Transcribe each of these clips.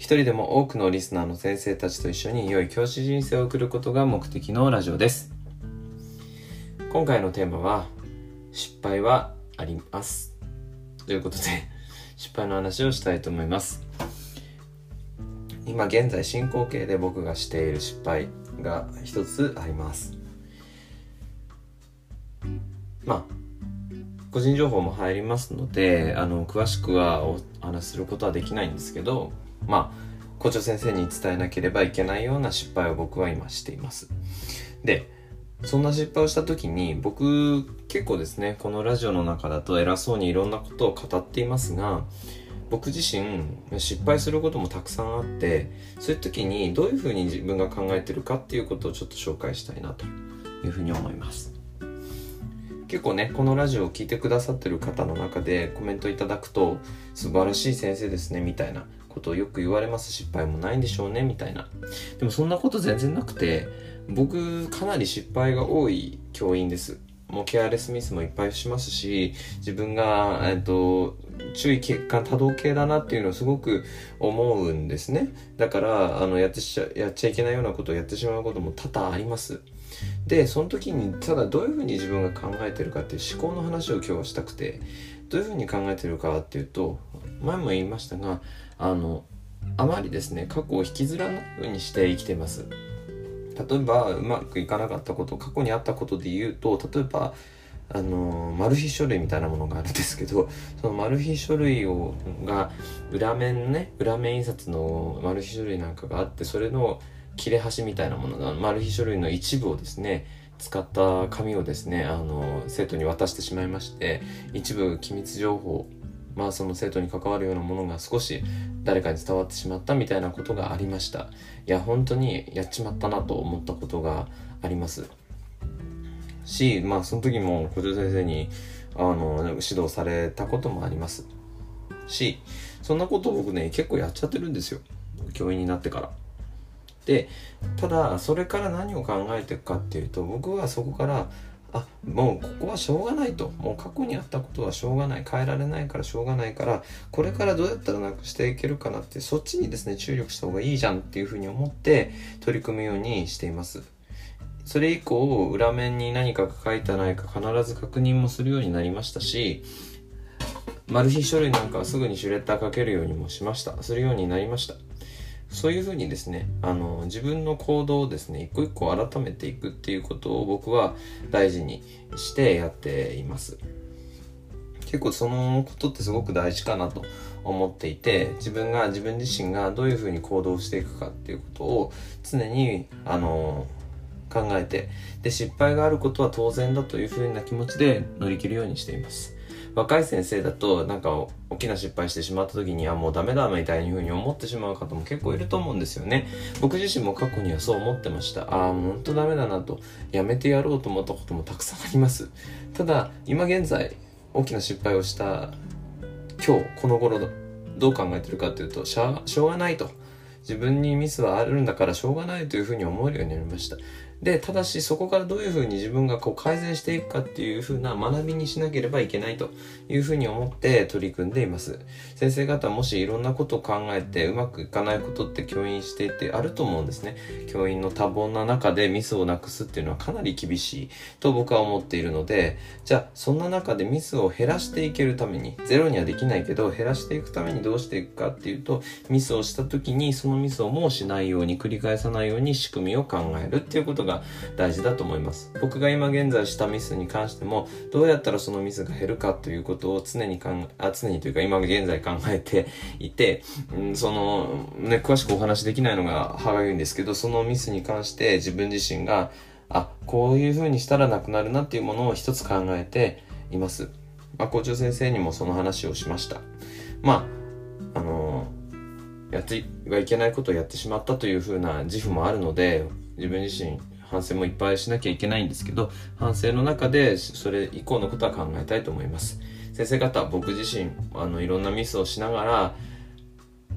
一人でも多くのリスナーの先生たちと一緒に良い教師人生を送ることが目的のラジオです。今回のテーマは、失敗はあります。ということで、失敗の話をしたいと思います。今現在進行形で僕がしている失敗が一つあります。まあ、個人情報も入りますので、あの、詳しくはお話しすることはできないんですけど、まあ、校長先生に伝えなければいけないような失敗を僕は今しています。で、そんな失敗をした時に僕結構ですね、このラジオの中だと偉そうにいろんなことを語っていますが、僕自身失敗することもたくさんあって、そういう時にどういうふうに自分が考えてるかっていうことをちょっと紹介したいなというふうに思います。結構ね、このラジオを聞いてくださってる方の中でコメントいただくと、素晴らしい先生ですね、みたいなことをよく言われます。失敗もないんでしょうね、みたいな。でもそんなこと全然なくて、僕かなり失敗が多い教員です。もうケアレスミスもいっぱいしますし、自分が、えっと、注意欠陥多動系だなっていうのをすごく思うんですね。だから、あの、やってし、やっちゃいけないようなことをやってしまうことも多々あります。で、その時に、ただどういうふうに自分が考えてるかっていう思考の話を今日はしたくて、どういうふうに考えてるかっていうと、前も言いましたが、あの、あまりですね、過去を引きずらないようにして生きてます。例えば、うまくいかなかったこと、過去にあったことで言うと、例えば、あの、マル秘書類みたいなものがあるんですけど、そのマル秘書類を、が、裏面ね、裏面印刷のマル秘書類なんかがあって、それの切れ端みたいなものが、マル秘書類の一部をですね、使った紙をですね、あの、生徒に渡してしまいまして、一部機密情報、まあその生徒に関わるようなものが少し誰かに伝わってしまったみたいなことがありました。いや、本当にやっちまったなと思ったことがあります。し、まあその時も校長先生に、あの、指導されたこともあります。し、そんなことを僕ね、結構やっちゃってるんですよ。教員になってから。で、ただ、それから何を考えていくかっていうと、僕はそこから、あ、もうここはしょうがないと。もう過去にあったことはしょうがない。変えられないからしょうがないから、これからどうやったらなくしていけるかなって、そっちにですね、注力した方がいいじゃんっていうふうに思って取り組むようにしています。それ以降、裏面に何かが書いてないか必ず確認もするようになりましたし、マル秘書類なんかはすぐにシュレッダーかけるようにもしました。するようになりました。そういうふうにですね、あの、自分の行動をですね、一個一個改めていくっていうことを僕は大事にしてやっています。結構そのことってすごく大事かなと思っていて、自分が、自分自身がどういうふうに行動していくかっていうことを常に、あの、考えて、で、失敗があることは当然だというふうな気持ちで乗り切るようにしています。若い先生だと、なんか、大きな失敗してしまった時に、あ、もうダメだ、みたいな風に思ってしまう方も結構いると思うんですよね。僕自身も過去にはそう思ってました。ああ、もうほんとダメだなと、やめてやろうと思ったこともたくさんあります。ただ、今現在、大きな失敗をした今日、この頃、どう考えてるかというと、しょうがないと。自分にミスはあるんだからしょうがないというふうに思えるようになりました。で、ただしそこからどういうふうに自分がこう改善していくかっていうふうな学びにしなければいけないというふうに思って取り組んでいます。先生方もしいろんなことを考えてうまくいかないことって教員していてあると思うんですね。教員の多忙な中でミスをなくすっていうのはかなり厳しいと僕は思っているので、じゃあそんな中でミスを減らしていけるために、ゼロにはできないけど減らしていくためにどうしていくかっていうと、ミスをした時にそののミスをもうしないように繰り返さないように仕組みを考えるっていうことが大事だと思います。僕が今現在したミスに関しても、どうやったらそのミスが減るかということを常に考え、あ、常にというか今現在考えていて、うん、その、ね、詳しくお話できないのが歯がゆいんですけど、そのミスに関して自分自身が、あ、こういう風にしたらなくなるなっていうものを一つ考えています。まあ、校長先生にもその話をしました。まあ、あのやってはいけないことをやってしまったというふうな自負もあるので、自分自身反省もいっぱいしなきゃいけないんですけど反省の中でそれ以降のことは考えたいと思います。先生方僕自身あのいろんなミスをしながら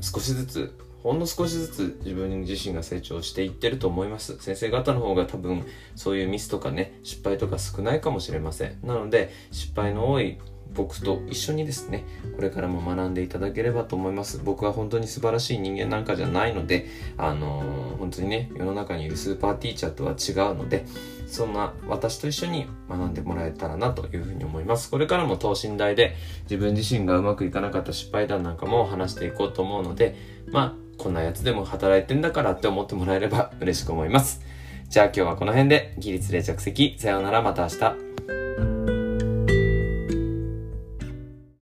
少しずつほんの少しずつ自分自身が成長していってると思います。先生方の方が多分そういうミスとかね失敗とか少ないかもしれません。なので失敗の多い僕と一緒にですねこれからも学んでいただければと思います。僕は本当に素晴らしい人間なんかじゃないのであのー、本当にね世の中にいるスーパーティーチャーとは違うのでそんな私と一緒に学んでもらえたらなというふうに思います。これからも等身大で自分自身がうまくいかなかった失敗談なんかも話していこうと思うのでまあこんなやつでも働いてんだからって思ってもらえれば嬉しく思います。じゃあ今日はこの辺で、起立例着席、さようならまた明日。